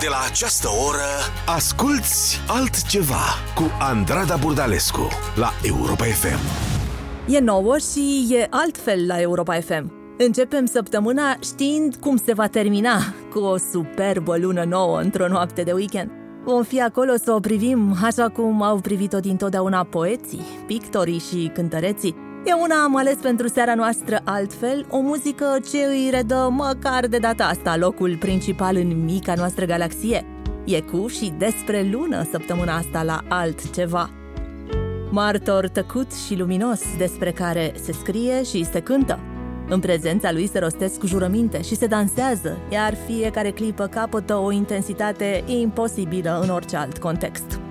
De la această oră, asculți altceva cu Andrada Burdalescu la Europa FM. E nouă și e altfel la Europa FM. Începem săptămâna știind cum se va termina cu o superbă lună nouă într-o noapte de weekend. Vom fi acolo să o privim așa cum au privit-o dintotdeauna poeții, pictorii și cântăreții. E una am ales pentru seara noastră altfel, o muzică ce îi redă măcar de data asta locul principal în mica noastră galaxie. E cu și despre lună săptămâna asta la altceva. Martor tăcut și luminos despre care se scrie și se cântă. În prezența lui se rostesc jurăminte și se dansează, iar fiecare clipă capătă o intensitate imposibilă în orice alt context.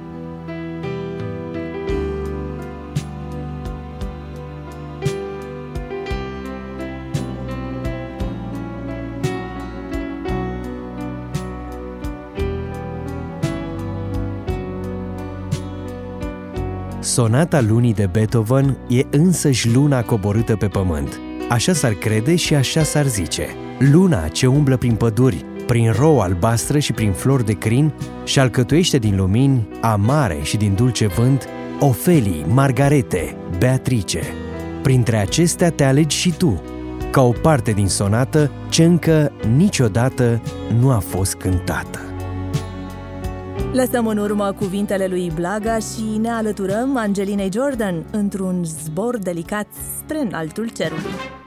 Sonata lunii de Beethoven e însăși luna coborâtă pe pământ. Așa s-ar crede și așa s-ar zice. Luna ce umblă prin păduri, prin rouă albastră și prin flori de crin și alcătuiește din lumini, amare și din dulce vânt, Ofelii, Margarete, Beatrice. Printre acestea te alegi și tu, ca o parte din sonată ce încă niciodată nu a fost cântată. Lăsăm în urmă cuvintele lui Blaga și ne alăturăm Angelinei Jordan într-un zbor delicat spre înaltul cerului.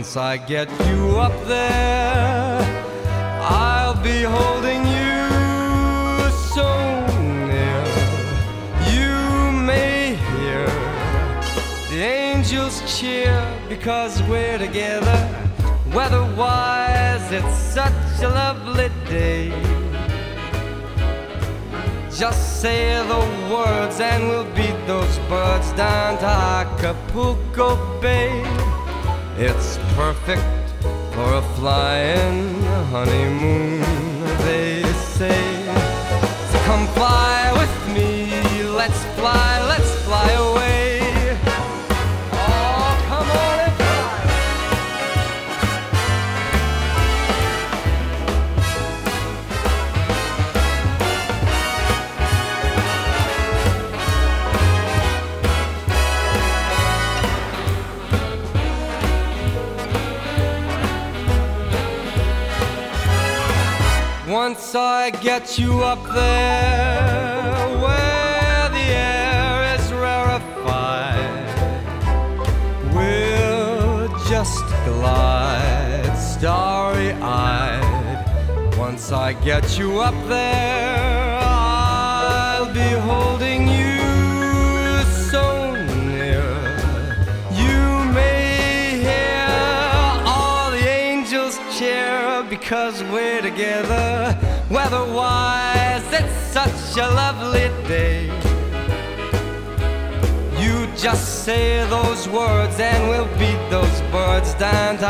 Once I get you up there, I'll be holding you so near. You may hear the angels cheer because we're together. Weatherwise, it's such a lovely day. Just say the words and we'll beat those birds down to Acapulco Bay. It's perfect for a flying honeymoon, they say. So come fly with me, let's fly, Once I get you up there where the air is rarefied, we'll just glide starry eyed. Once I get you up there, because we're together. Weatherwise, it's such a lovely day. You just say those words and we'll beat those birds down to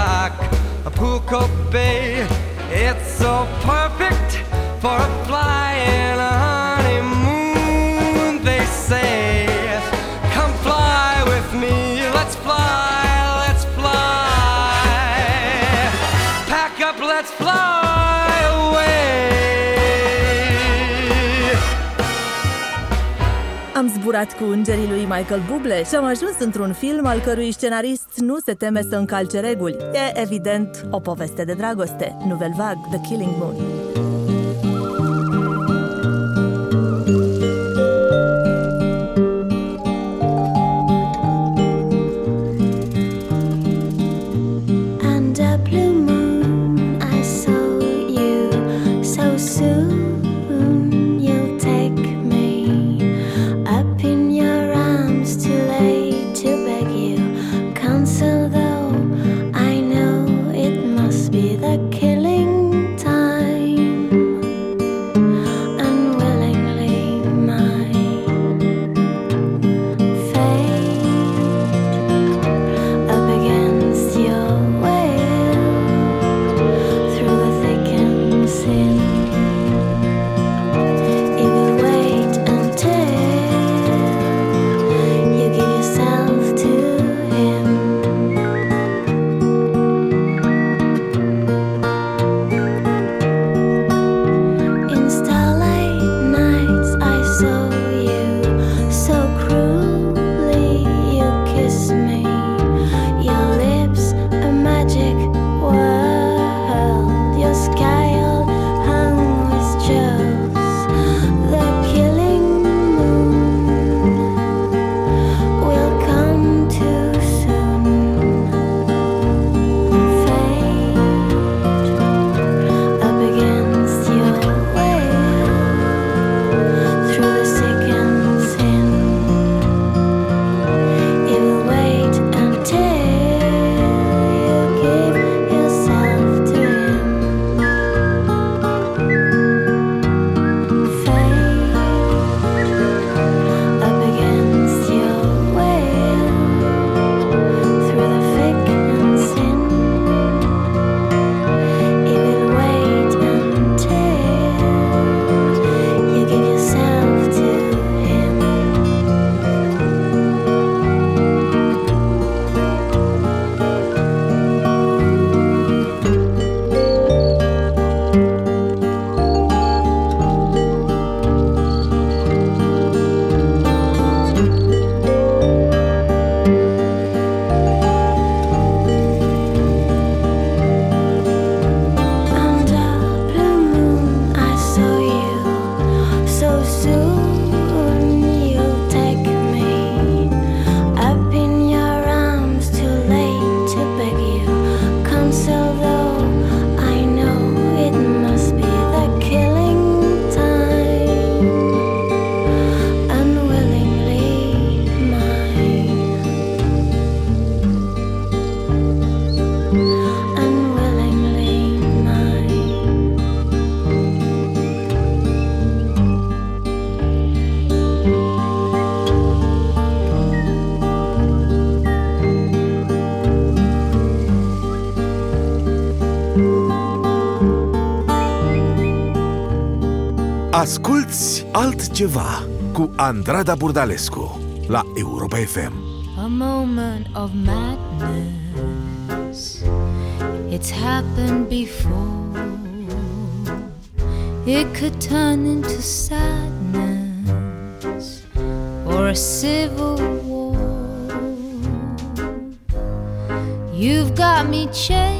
Acapulco Bay. It's so perfect for a flying zburat cu îngerii lui Michael Bublé și am ajuns într-un film al cărui scenarist nu se teme să încalce reguli. E evident o poveste de dragoste, Nouvelle Vague, The Killing Moon. Asculți altceva cu Andrada Burdalescu la Europa FM. a moment of madness. It's happened before. It could turn into sadness or a civil war. You've got me changing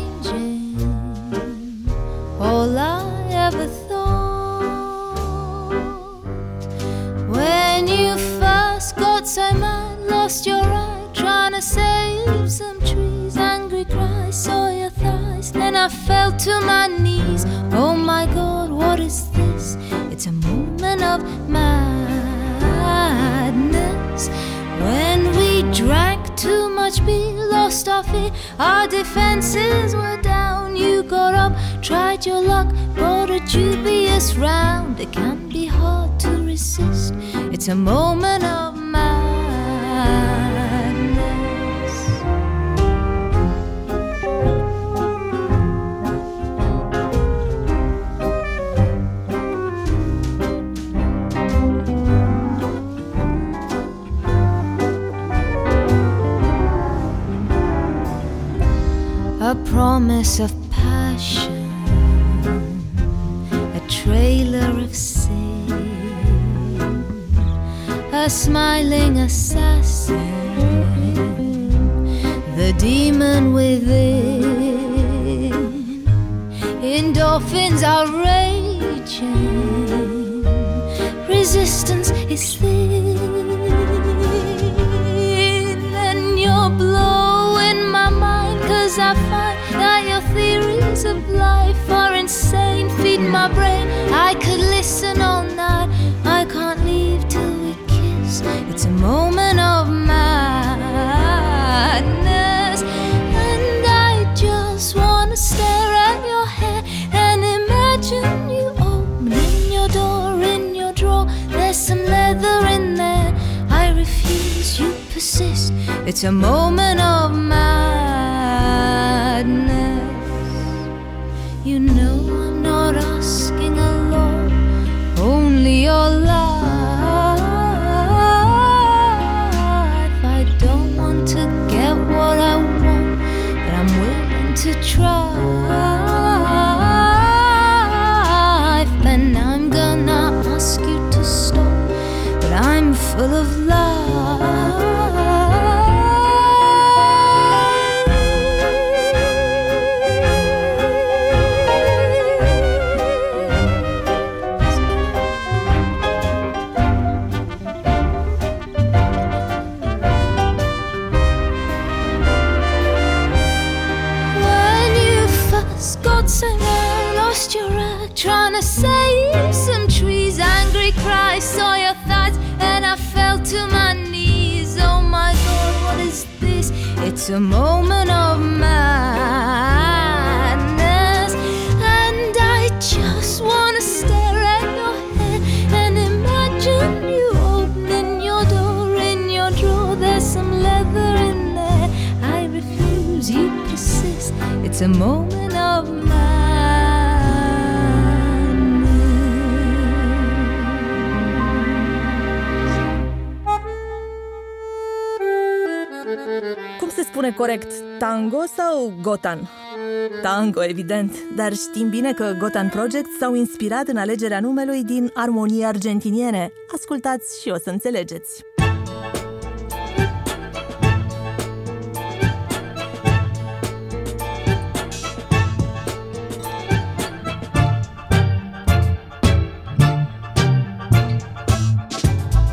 It's a moment of madness. a promise of passion, a trailer of sin, a smiling assassin, the demon within, endorphins are raging, resistance is thin, and you're blowing my mind, cause I find that your theories of life are insane. Feed my brain, I could listen all night. Moment of madness, and I just wanna stare at your hair and imagine you your door in your drawer. There's some leather in there. I refuse, you persist. It's a moment of madness. Got lost your act, trying to save some trees. Angry cry, saw your thighs, and I fell to my knees. Oh my god, what is this? It's a moment of madness, and I just wanna stare at your head and imagine you opening your door in your drawer. There's some leather in there. I refuse, you persist. It's a moment of spune corect, tango sau gotan? Tango, evident, dar știm bine că Gotan Project s-au inspirat în alegerea numelui din armonie argentiniene. Ascultați și o să înțelegeți.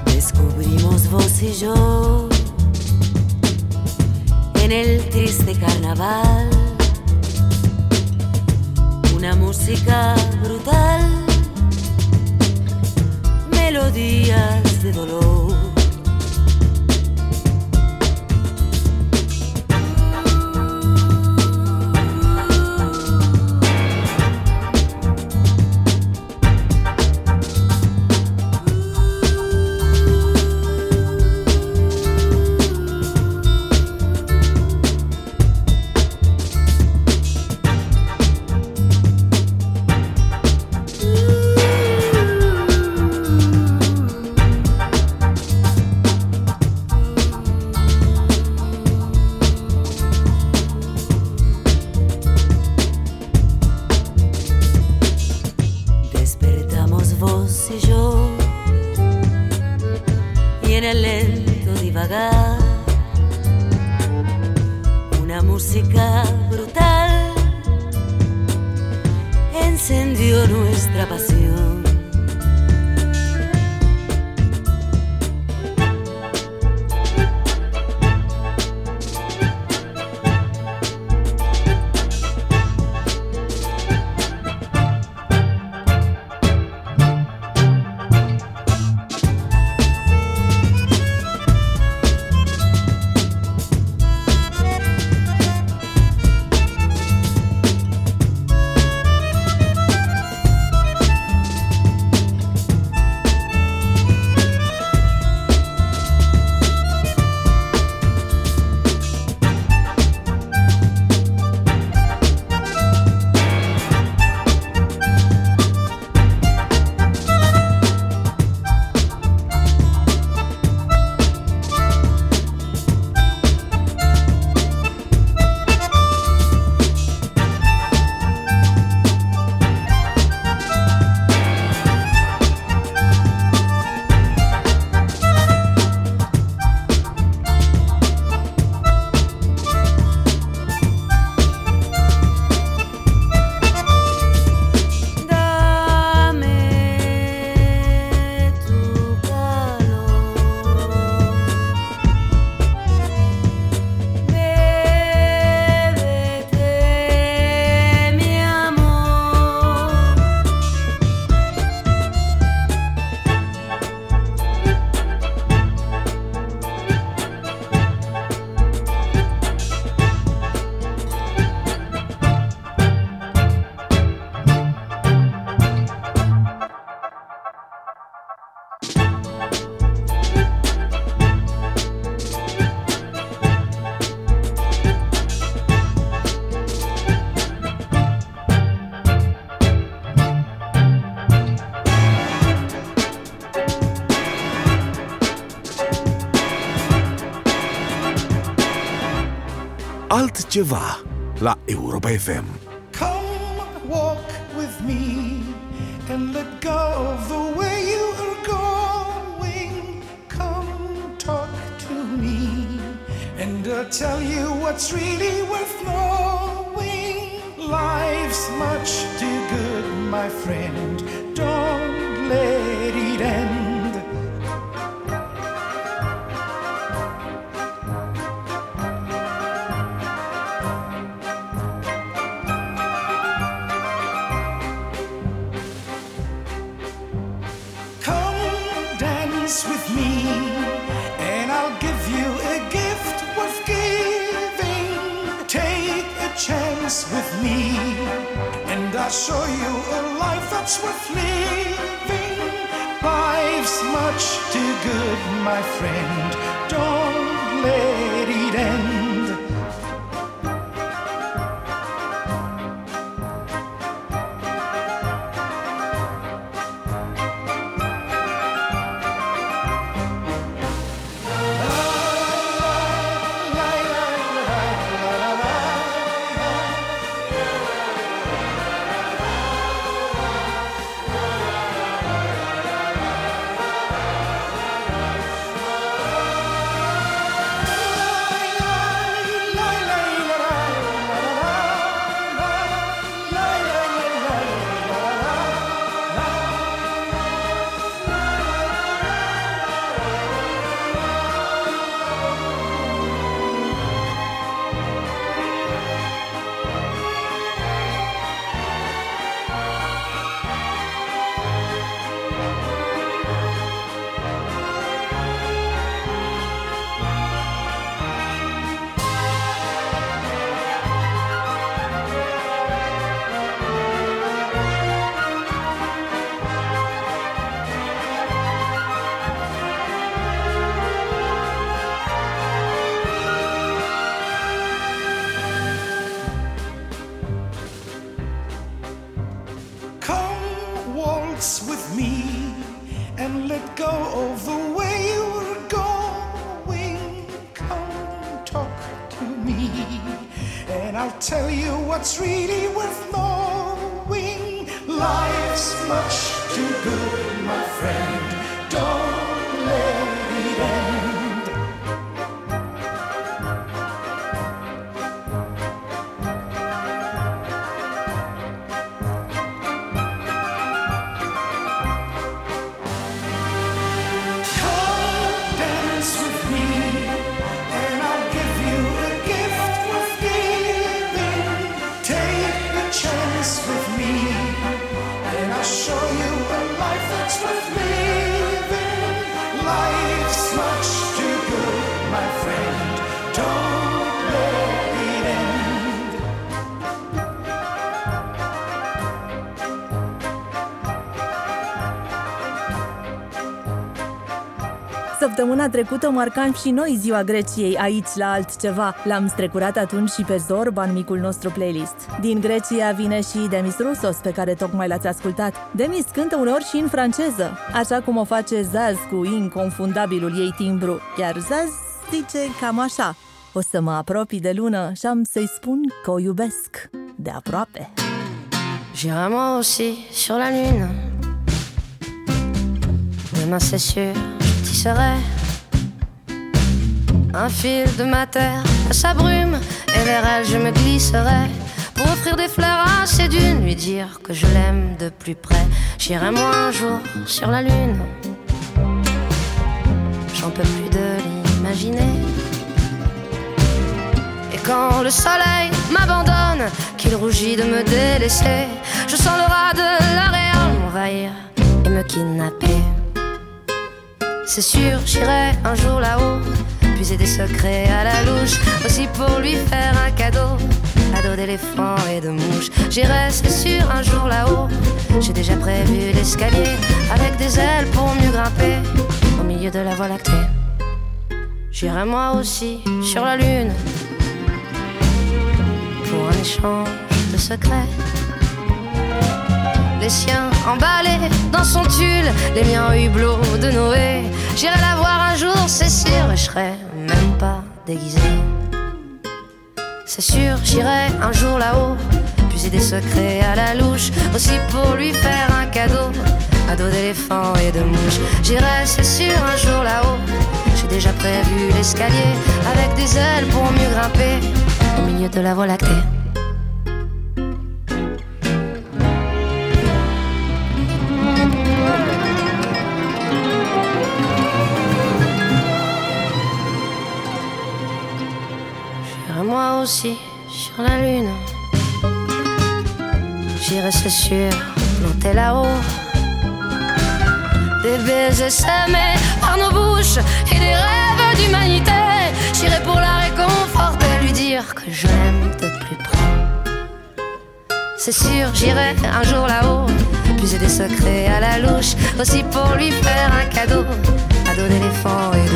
Descubrimos vos y yo en el triste carnaval una música brutal, melodías de dolor. Altceva la Europa FM. Chance with me, and I'll show you a life that's worth living. Life's much too good, my friend. Don't let it end. And I'll tell you what's really worth knowing. Life's much too good, my friend. Don't let it end. Săptămâna trecută marcam și noi ziua Greciei aici la altceva. L-am strecurat atunci și pe Zorba în micul nostru playlist. Din Grecia vine și Demis Roussos, pe care tocmai l-ați ascultat. Demis cântă uneori și în franceză, așa cum o face Zaz cu inconfundabilul ei timbru. Iar Zaz zice cam așa. O să mă apropii de lună și am să-i spun că o iubesc de aproape. J'irai moi aussi sur la lune. Demain c'est sûr, j'y serai. Un fil de ma terre à sa brume, et vers elle je me glisserai. Pour offrir des fleurs à ses dunes, lui dire que je l'aime de plus près. J'irai moi un jour sur la lune. J'en peux plus de l'imaginer. Et quand le soleil m'abandonne, qu'il rougit de me délaisser, je sens le rat de l'aréal m'envahir et me kidnapper. C'est sûr, j'irai un jour là-haut, puiser des secrets à la louche, aussi pour lui faire un cadeau, cadeau d'éléphant et de mouche. J'irai, c'est sûr, un jour là-haut, j'ai déjà prévu l'escalier, avec des ailes pour mieux grimper, au milieu de la voie lactée. J'irai moi aussi sur la lune, pour un échange de secrets. Les siens emballés dans son tulle, les miens hublots de Noé. J'irai la voir un jour, c'est sûr, et je serai même pas déguisé. C'est sûr, j'irai un jour là-haut, puiser des secrets à la louche, aussi pour lui faire un cadeau, cadeau d'éléphant et de mouche. J'irai, c'est sûr, un jour là-haut, j'ai déjà prévu l'escalier, avec des ailes pour mieux grimper, au milieu de la voie lactée. Moi aussi sur la lune. J'irai, c'est sûr, monter là-haut. Des baisers semés par nos bouches et des rêves d'humanité. J'irai pour la réconforter, lui dire que je l'aime de plus près. C'est sûr, j'irai un jour là-haut, puiser des secrets à la louche, aussi pour lui faire un cadeau, cadeau d'éléphant et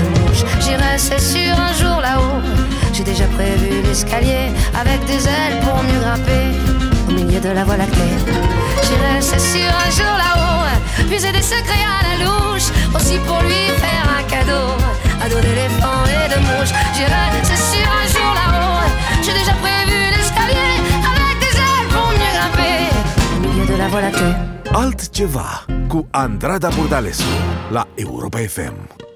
avec des ailes pour mieux grimper, au milieu de la voie lactée. J'irai, c'est sûr, un jour là-haut, puiser des secrets à la louche, aussi pour lui faire un cadeau, cadeau d'éléphant et de mouche. J'irai, c'est sûr, un jour là-haut, j'ai déjà prévu l'escalier, avec des ailes pour mieux grimper, au milieu de la voie lactée. Altceva cu Andrada Burdalescu la Europa FM.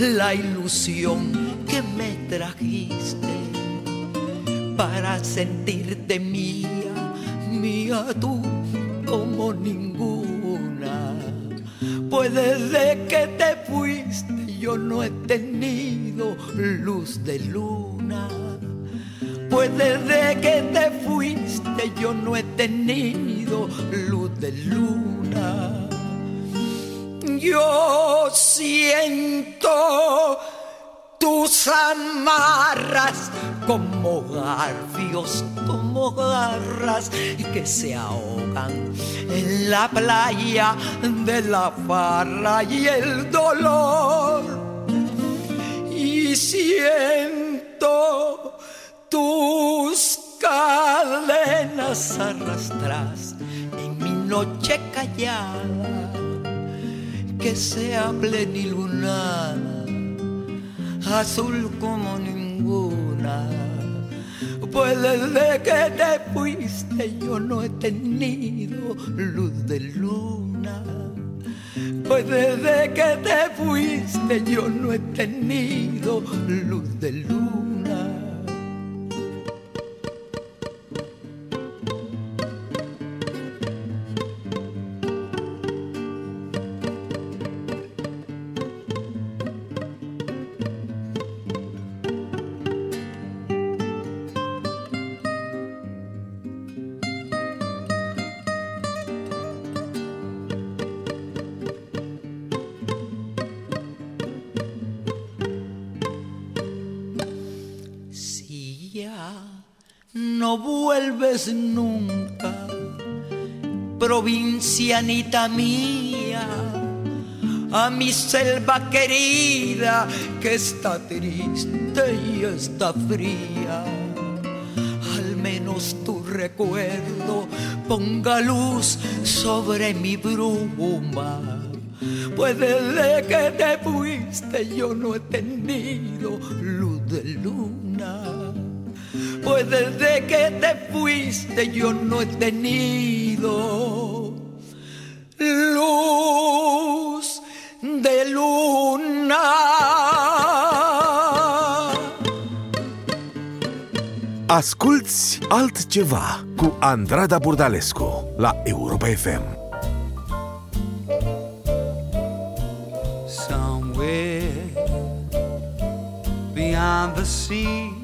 La ilusión que me trajiste, para sentirte mía, mía amarras como garfios, como garras que se ahogan en la playa de la farra y el dolor. Y siento tus cadenas arrastras en mi noche callada que sea plenilunada azul como ninguna. Pues desde que te fuiste yo no he tenido luz de luna. Pues desde que te fuiste yo no he tenido luz de luna. Provincianita mía, a mi selva querida que está triste y está fría. Al menos tu recuerdo ponga luz sobre mi bruma. Pues desde que te fuiste yo no he tenido luz de luna. Pues desde que te fuiste yo no he tenido luz de luna. Asculți altceva cu Andrada Burdalescu la Europa FM. Somewhere beyond the sea,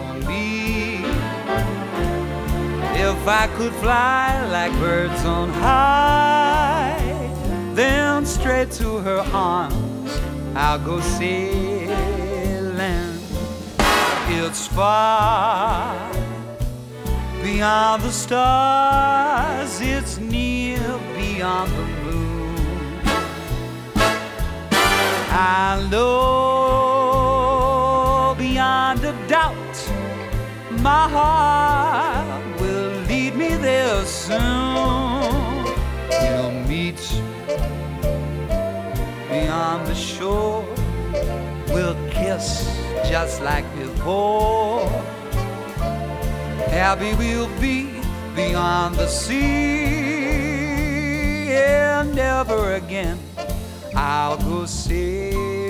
If I could fly like birds on high, then straight to her arms I'll go sailing. It's far beyond the stars, it's near beyond the moon. I know beyond a doubt my heart lead me there soon. We'll meet beyond the shore. We'll kiss just like before. Happy we'll be beyond the sea, and never again I'll go sailing.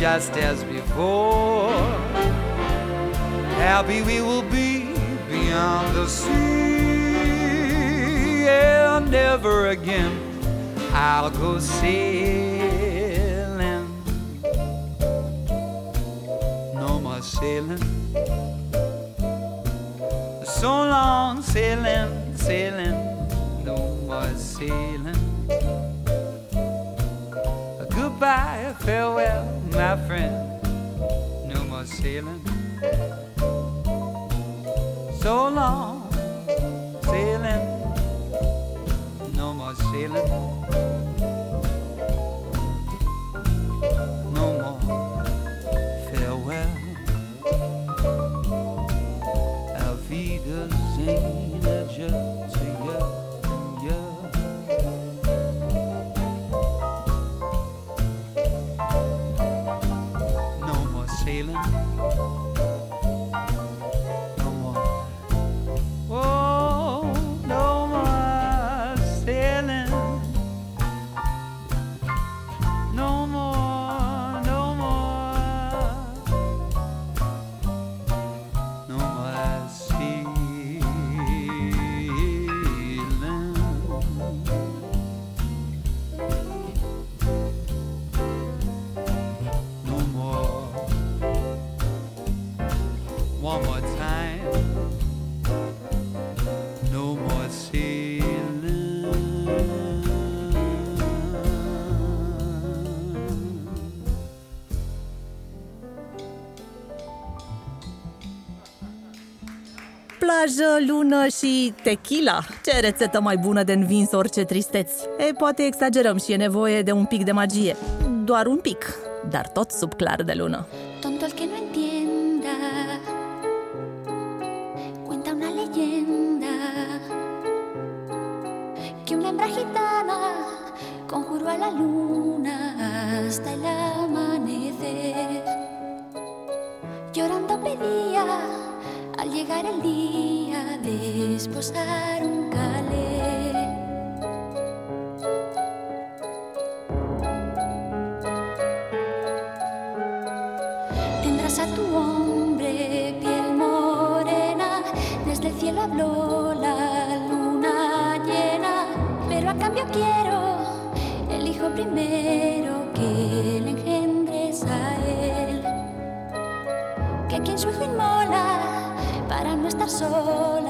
Just as before. Happy we will be beyond the sea, and never again I'll go sailing. No more sailing. So long sailing, sailing. No more sailing. Goodbye, farewell, my friend. No more sailing. So long sailing. No more sailing. lună și tequila. Ce rețetă mai bună de învins orice tristeți? E, poate exagerăm și e nevoie de un pic de magie. Doar un pic, dar tot sub clar de lună. Gracias a tu hombre, piel morena, desde el cielo habló la luna llena. Pero a cambio quiero el hijo primero que le engendres a él. Que quien su hijo inmola para no estar sola.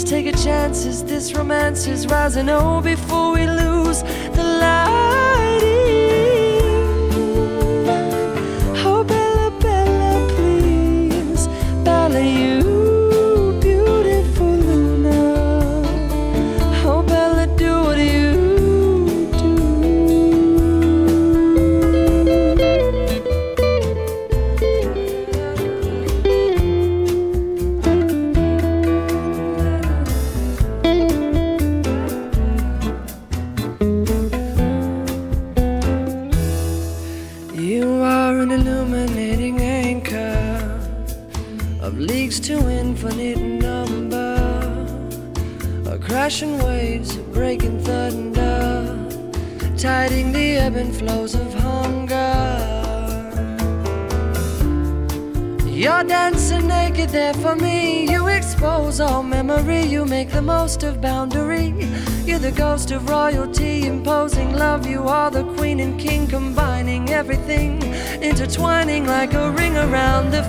Let's take a chance as this romance is rising. Oh, before we lose the lighting. Boundary. You're the ghost of royalty, imposing love. You are the queen and king, combining everything, intertwining like a ring around the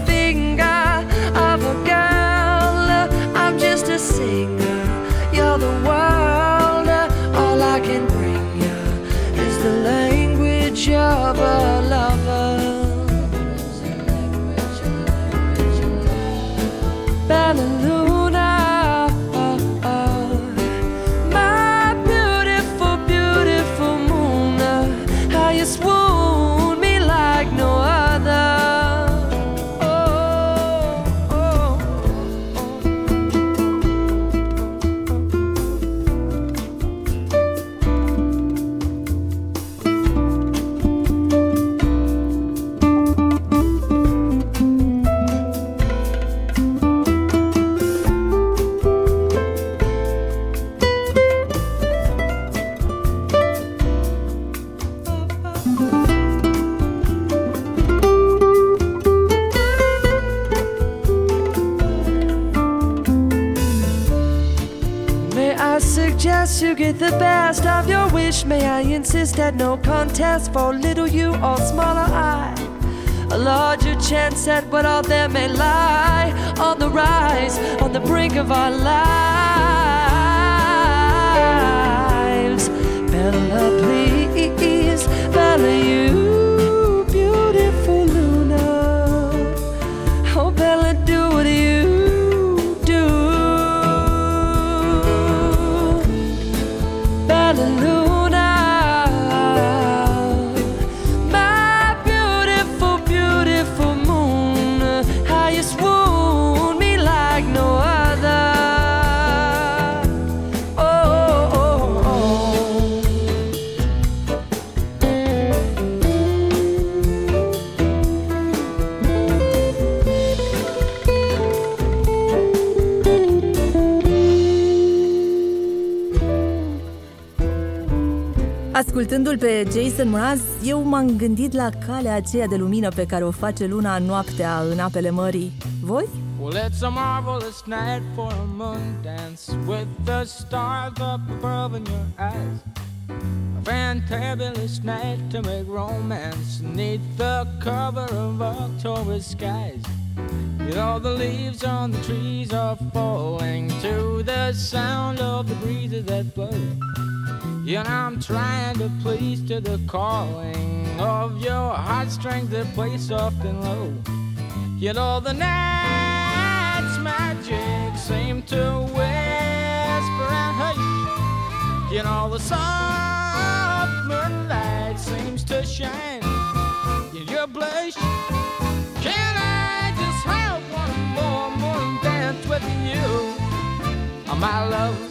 contest for little you or smaller I? A larger chance at what all there may lie on the rise, on the brink of our lives. Bella, please, Bella, you Ascultându-l pe Jason Mraz, eu m-am gândit la calea aceea de lumină pe care o face luna noaptea în apele mării. Voi? Well, it's a marvelous night for a moon dance with the stars up above in your eyes. A fantabulous night to make romance neath the cover of October skies. You know, the leaves on the trees are falling to the sound of the breezes that blow. And I'm trying to please to the calling of your heartstrings that play soft and low. You know, the night's magic seemed to whisper and hush. You know, the soft moonlight seems to shine in your blush. Can I just have one more moon dance with you, oh, my love?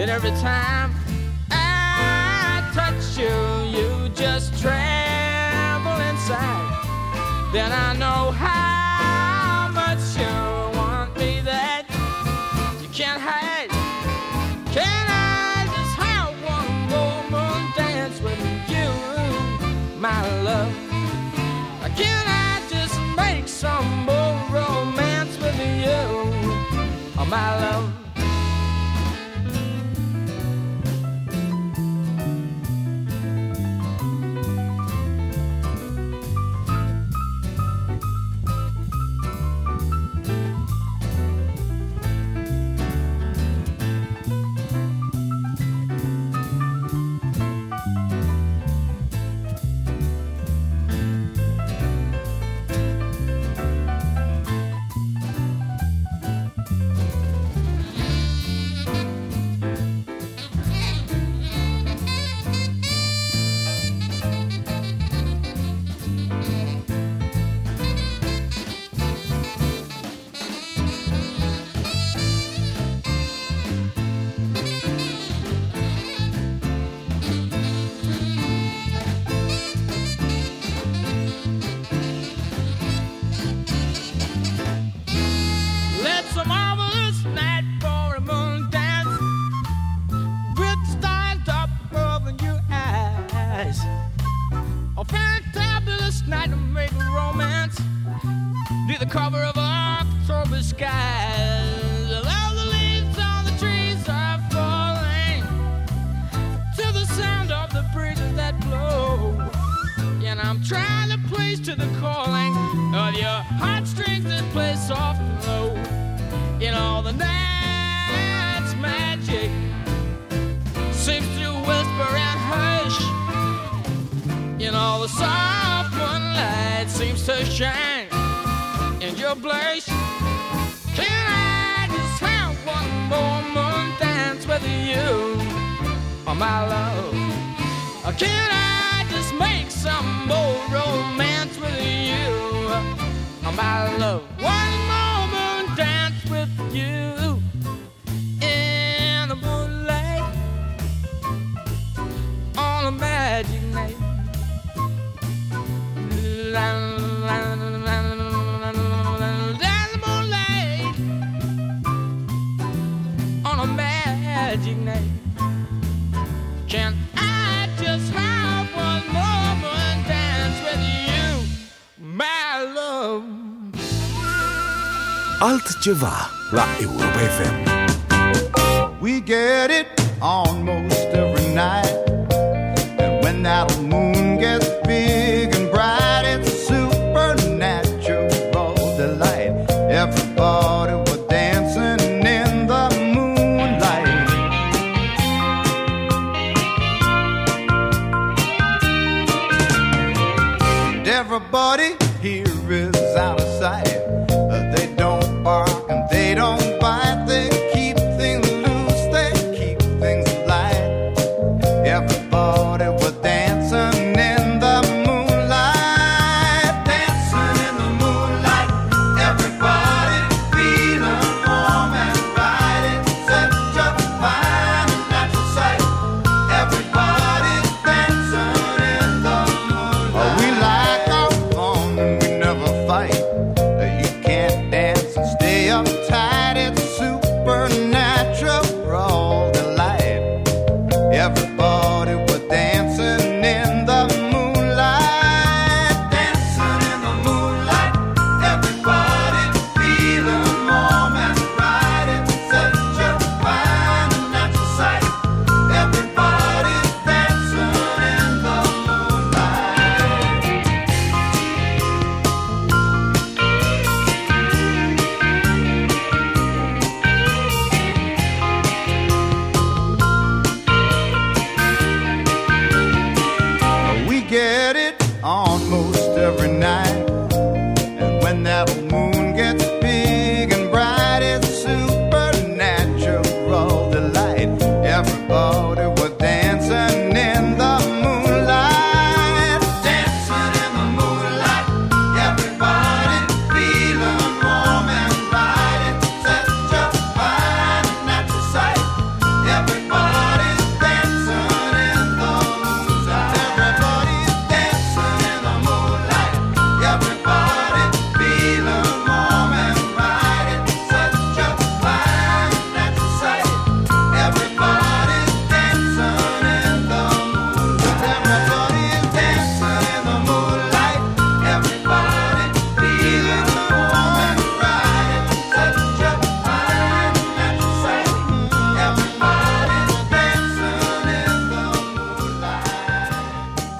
And every time I touch you, you just tremble inside. Then I know how much you want me that you can't hide. Can I just have one more moon dance with you, my love? Can I just make some more romance with you, oh, my love? The soft moonlight seems to shine in your blush. Can I just have one more moon dance with you, oh my love? Or can I just make some more romance with you, oh my love? One more moon dance with you Altceva la Europa FM. We get it almost every night. And when that moon gets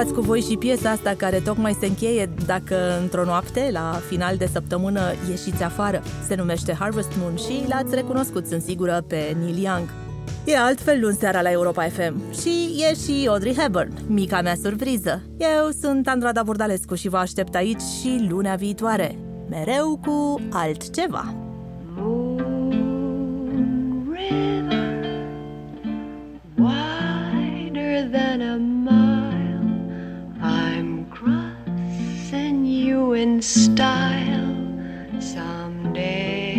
Luați cu voi și piesa asta care tocmai se încheie dacă într-o noapte, la final de săptămână, ieșiți afară. Se numește Harvest Moon și l-ați recunoscut, sunt sigură, pe Neil Young. E altfel luni seara la Europa FM și e și Audrey Hepburn, mica mea surpriză. Eu sunt Andrada Burdalescu și vă aștept aici și lunea viitoare, mereu cu altceva. wider than a mile. Crossing you in style someday.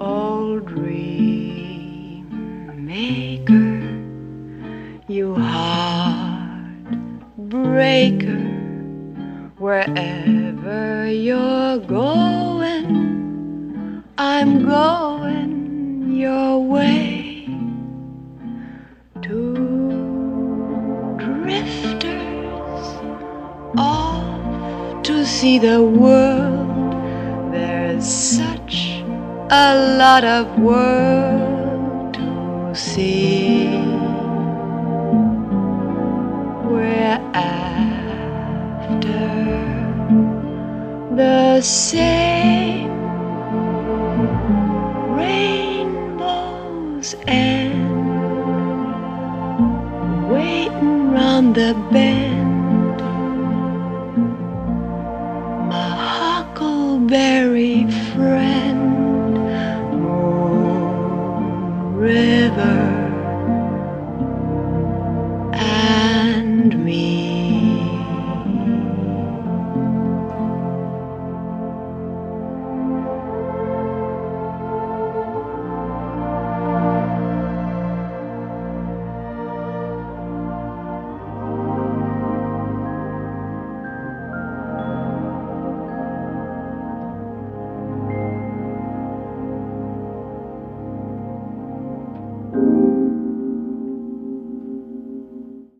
Old dream maker, you heart breaker, wherever see the world. There's such a lot of world to see. We're after the same